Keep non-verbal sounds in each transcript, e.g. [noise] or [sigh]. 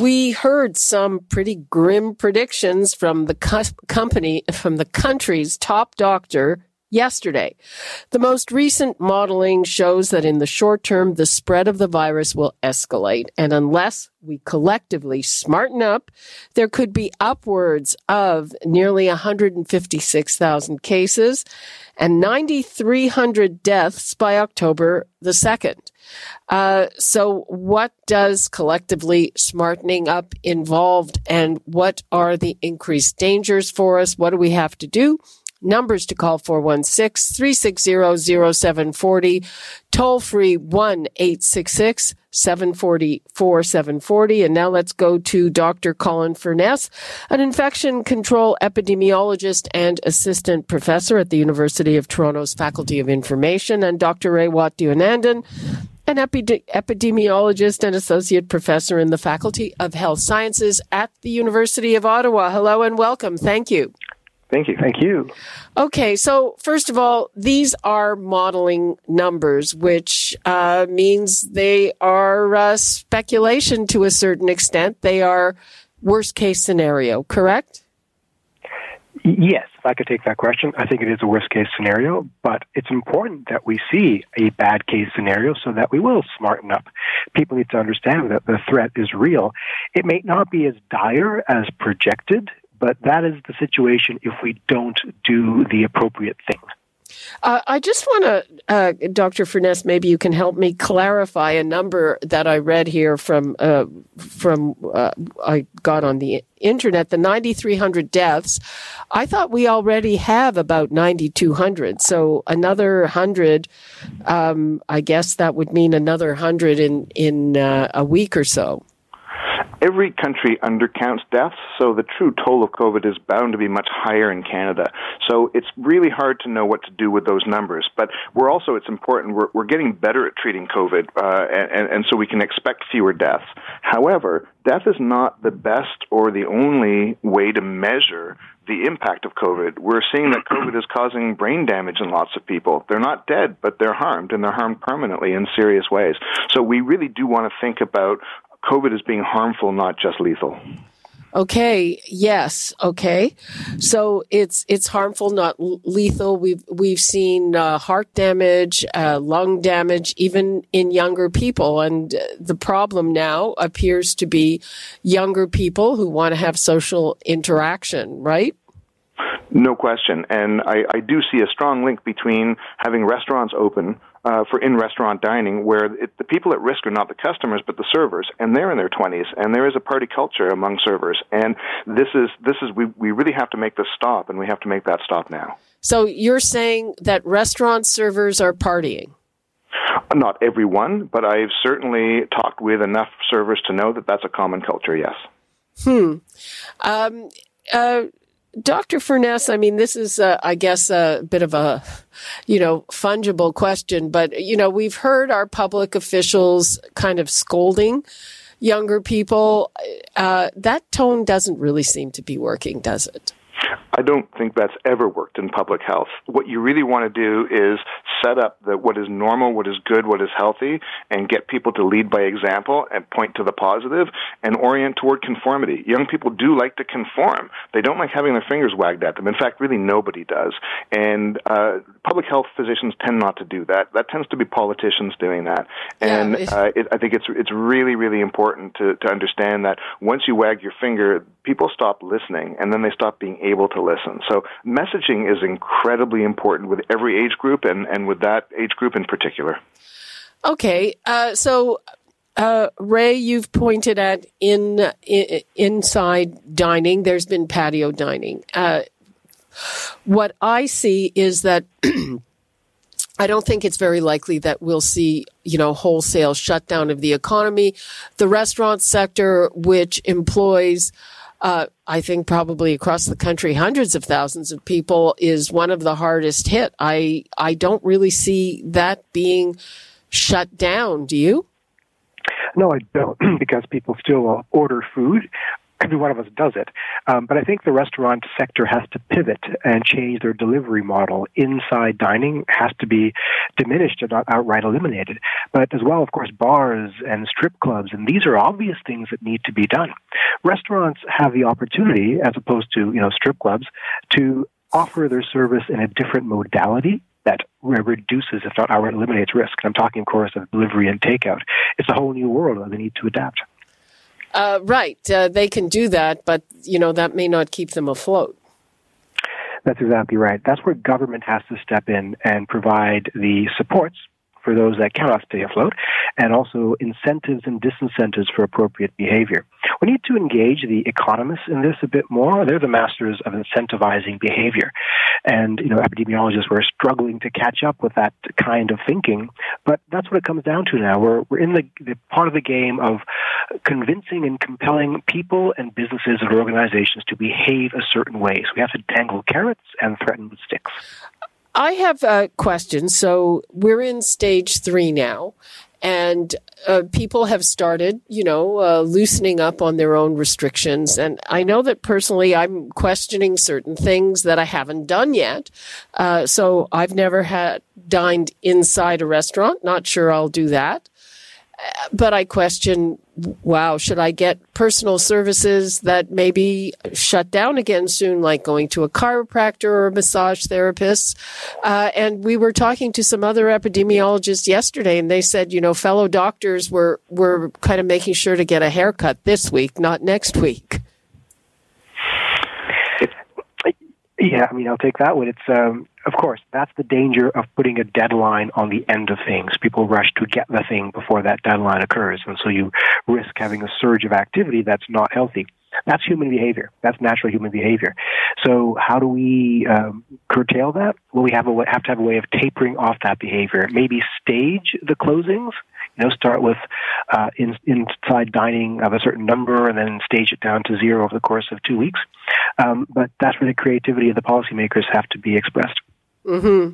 We heard some pretty grim predictions from the co- company, from the country's top doctor yesterday. The most recent modeling shows that in the short term, the spread of the virus will escalate. And unless we collectively smarten up, there could be upwards of nearly 156,000 cases and 9,300 deaths by October the 2nd. Uh, so what does collectively smartening up involved and what are the increased dangers for us? What do we have to do? Numbers to call 416-360-0740. Toll free 1-866-740-4740. And now let's go to Dr. Colin Furness, an infection control epidemiologist and assistant professor at the University of Toronto's Faculty of Information, and Dr. Raywat Deonandan, an epidemiologist and associate professor in the Faculty of Health Sciences at the University of Ottawa. Hello and welcome. Thank you. Thank you. Thank you. Okay, so first of all, these are modeling numbers, which uh, means they are uh, speculation to a certain extent. They are worst case scenario, correct? Yes, if I could take that question, I think it is a worst case scenario, but it's important that we see a bad case scenario so that we will smarten up. People need to understand that the threat is real. It may not be as dire as projected but that is the situation if we don't do the appropriate thing. Uh, I just want to, uh, Dr. Furness, maybe you can help me clarify a number that I read here from uh, from uh, I got on the internet. The 9,300 deaths. I thought we already have about 9,200. So another hundred. Um, I guess that would mean another hundred in in uh, a week or so every country undercounts deaths, so the true toll of COVID is bound to be much higher in Canada. So it's really hard to know what to do with those numbers. But we're also, it's important, we're, we're getting better at treating COVID, uh, and, and so we can expect fewer deaths. However, death is not the best or the only way to measure the impact of COVID. We're seeing that COVID is causing brain damage in lots of people. They're not dead, but they're harmed, and they're harmed permanently in serious ways. So we really do want to think about COVID is being harmful, not just lethal. Okay. Yes. Okay. So it's it's harmful, not lethal. We've we've seen uh, heart damage, uh, lung damage, even in younger people, and the problem now appears to be younger people who want to have social interaction. Right. No question. And I, I do see a strong link between having restaurants open uh, for in-restaurant dining, where it, the people at risk are not the customers but the servers, and they're in their 20s, and there is a party culture among servers, and this is this is we we really have to make this stop, and we have to make that stop now. So you're saying that restaurant servers are partying? Not everyone, but I've certainly talked with enough servers to know that that's a common culture. Yes. Hmm. Um, uh, Dr. Furness, I mean, this is, uh, I guess, a bit of a, you know, fungible question, but, you know, we've heard our public officials kind of scolding younger people. Uh, that tone doesn't really seem to be working, does it? I don't think that's ever worked in public health. What you really want to do is set up the, what is normal, what is good, what is healthy, and get people to lead by example and point to the positive and orient toward conformity. Young people do like to conform. They don't like having their fingers wagged at them. In fact, really nobody does. And uh, public health physicians tend not to do that. That tends to be politicians doing that. And yeah, uh, it, I think it's it's really really important to to understand that once you wag your finger, people stop listening, and then they stop being able to listen. So messaging is incredibly important with every age group and, and with that age group in particular. Okay, uh, so uh, Ray, you've pointed at in, in, inside dining. There's been patio dining. What I see is that [clears throat] I don't think it's very likely that we'll see, you know, wholesale shutdown of the economy. The restaurant sector, which employs, uh, I think probably across the country, hundreds of thousands of people is one of the hardest hit. I, I don't really see that being shut down. Do you? No, I don't, [clears throat] because people still order food every one of us does it. Um, but I think the restaurant sector has to pivot and change their delivery model. Inside dining has to be diminished or not outright eliminated. But as well, of course, bars and strip clubs, and these are obvious things that need to be done. Restaurants have the opportunity, as opposed to you know strip clubs, to offer their service in a different modality that reduces, if not outright eliminates risk. And I'm talking, of course, of delivery and takeout. It's a whole new world that they need to adapt. Uh, right. Uh, they can do that, but, you know, that may not keep them afloat. That's exactly right. That's where government has to step in and provide the supports for those that cannot stay afloat, and also incentives and disincentives for appropriate behavior. We need to engage the economists in this a bit more. They're the masters of incentivizing behavior. And, you know, epidemiologists were struggling to catch up with that kind of thinking. But that's what it comes down to now. We're, we're in the, the part of the game of convincing and compelling people and businesses and organizations to behave a certain way. So we have to dangle carrots and threaten with sticks. I have a question. So we're in stage three now, and uh, people have started, you know, uh, loosening up on their own restrictions. And I know that personally, I'm questioning certain things that I haven't done yet. Uh, so I've never had dined inside a restaurant. Not sure I'll do that but I question, wow, should I get personal services that may be shut down again soon, like going to a chiropractor or a massage therapist? Uh, and we were talking to some other epidemiologists yesterday, and they said, you know, fellow doctors were were kind of making sure to get a haircut this week, not next week. Yeah, I mean, I'll take that one. It's um, of course, that's the danger of putting a deadline on the end of things. People rush to get the thing before that deadline occurs, and so you risk having a surge of activity that's not healthy. That's human behavior. That's natural human behavior. So, how do we um, curtail that? Well, we have, a, have to have a way of tapering off that behavior. Maybe stage the closings. You know, start with uh, in, inside dining of a certain number, and then stage it down to zero over the course of two weeks. Um, but that's where the creativity of the policymakers have to be expressed. Mm-hmm.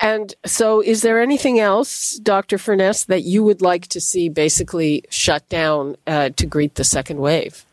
And so, is there anything else, Dr. Furness, that you would like to see basically shut down uh, to greet the second wave?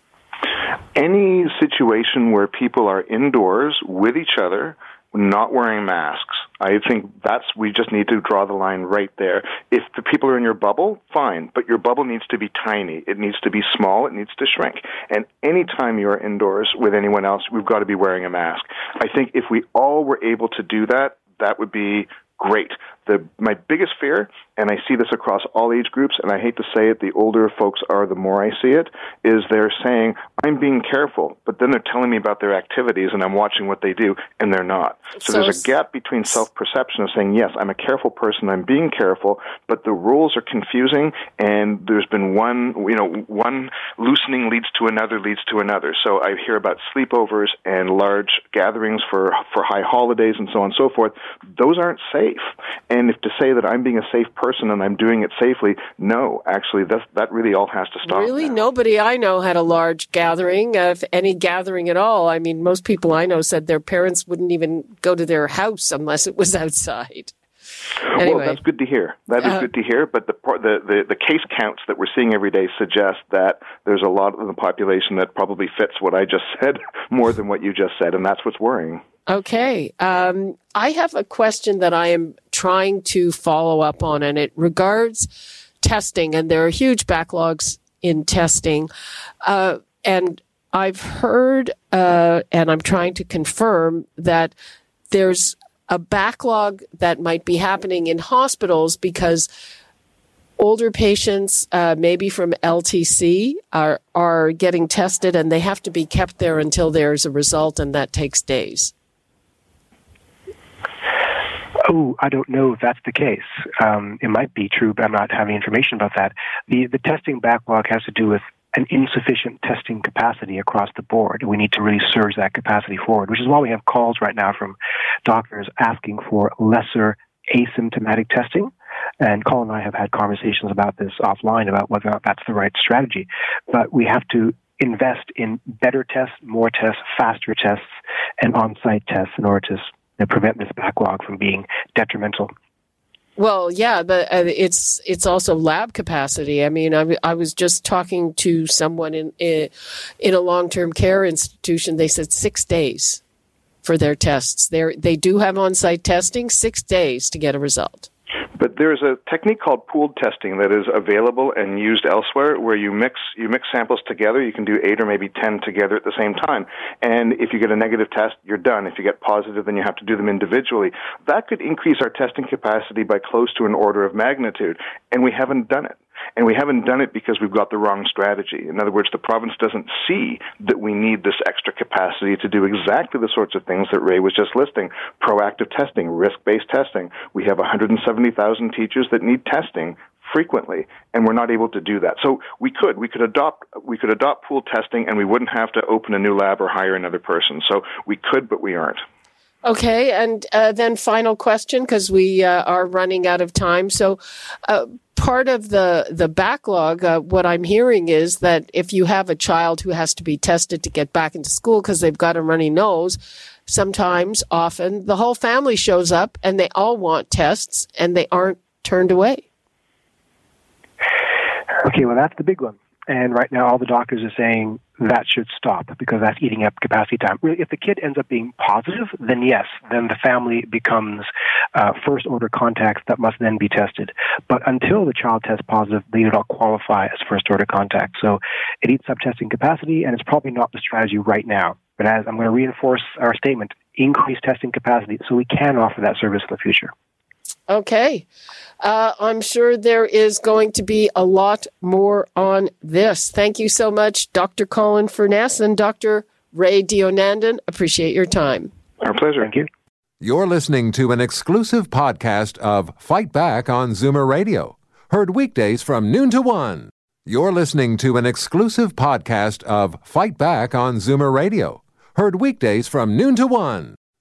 Any situation where people are indoors with each other not wearing masks. I think that's we just need to draw the line right there. If the people are in your bubble, fine, but your bubble needs to be tiny. It needs to be small. It needs to shrink. And anytime you are indoors with anyone else, we've got to be wearing a mask. I think if we all were able to do that, that would be great. The, my biggest fear, and I see this across all age groups, and I hate to say it, the older folks are, the more I see it, is they're saying, I'm being careful, but then they're telling me about their activities and I'm watching what they do, and they're not. So, so there's a gap between self perception of saying, yes, I'm a careful person, I'm being careful, but the rules are confusing, and there's been one, you know, one loosening leads to another, leads to another. So I hear about sleepovers and large gatherings for, for high holidays and so on and so forth. Those aren't safe. And if to say that I'm being a safe person and I'm doing it safely, no, actually, that that really all has to stop. Really, now. nobody I know had a large gathering, if any gathering at all. I mean, most people I know said their parents wouldn't even go to their house unless it was [laughs] outside. Anyway. Well, that's good to hear. That is uh, good to hear. But the, the, the the case counts that we're seeing every day suggest that there's a lot of the population that probably fits what I just [laughs] said more than what you just said, and that's what's worrying. Okay. Um, I have a question that I am trying to follow up on, and it regards testing, and there are huge backlogs in testing. Uh, and I've heard, uh, and I'm trying to confirm that there's a backlog that might be happening in hospitals because older patients, uh, maybe from LTC, are are getting tested, and they have to be kept there until there's a result, and that takes days. Oh, I don't know if that's the case. Um, it might be true, but I'm not having information about that. The the testing backlog has to do with an insufficient testing capacity across the board. We need to really surge that capacity forward, which is why we have calls right now from doctors asking for lesser asymptomatic testing. And Colin and I have had conversations about this offline about whether or not that's the right strategy. But we have to invest in better tests, more tests, faster tests, and on site tests in order to know, prevent this backlog from being detrimental. Well, yeah, but uh, it's it's also lab capacity. I mean, I, I was just talking to someone in in, in a long term care institution. They said six days for their tests. They they do have on site testing, six days to get a result. But there's a technique called pooled testing that is available and used elsewhere where you mix you mix samples together. You can do eight or maybe ten together at the same time. And if you get a negative test, you're done. If you get positive, then you have to do them individually. That could increase our testing capacity by close to an order of magnitude, and we haven't done it. And we haven't done it because we've got the wrong strategy. In other words, the province doesn't see that we need this extra capacity to do exactly the sorts of things that Ray was just listing proactive testing, risk based testing. We have 170,000 teachers that need testing frequently and we're not able to do that so we could we could adopt we could adopt pool testing and we wouldn't have to open a new lab or hire another person so we could but we aren't Okay, and uh, then final question because we uh, are running out of time. So, uh, part of the the backlog, uh, what I'm hearing is that if you have a child who has to be tested to get back into school because they've got a runny nose, sometimes, often, the whole family shows up and they all want tests and they aren't turned away. Okay, well, that's the big one. And right now, all the doctors are saying that should stop because that's eating up capacity time. If the kid ends up being positive, then yes, then the family becomes uh, first order contacts that must then be tested. But until the child tests positive, they do not qualify as first order contacts. So it eats up testing capacity, and it's probably not the strategy right now. But as I'm going to reinforce our statement, increase testing capacity so we can offer that service in the future. Okay. Uh, I'm sure there is going to be a lot more on this. Thank you so much, Dr. Colin Furness and Dr. Ray Deonandan. Appreciate your time. Our pleasure. Thank you. You're listening to an exclusive podcast of Fight Back on Zoomer Radio, heard weekdays from noon to one. You're listening to an exclusive podcast of Fight Back on Zoomer Radio, heard weekdays from noon to one.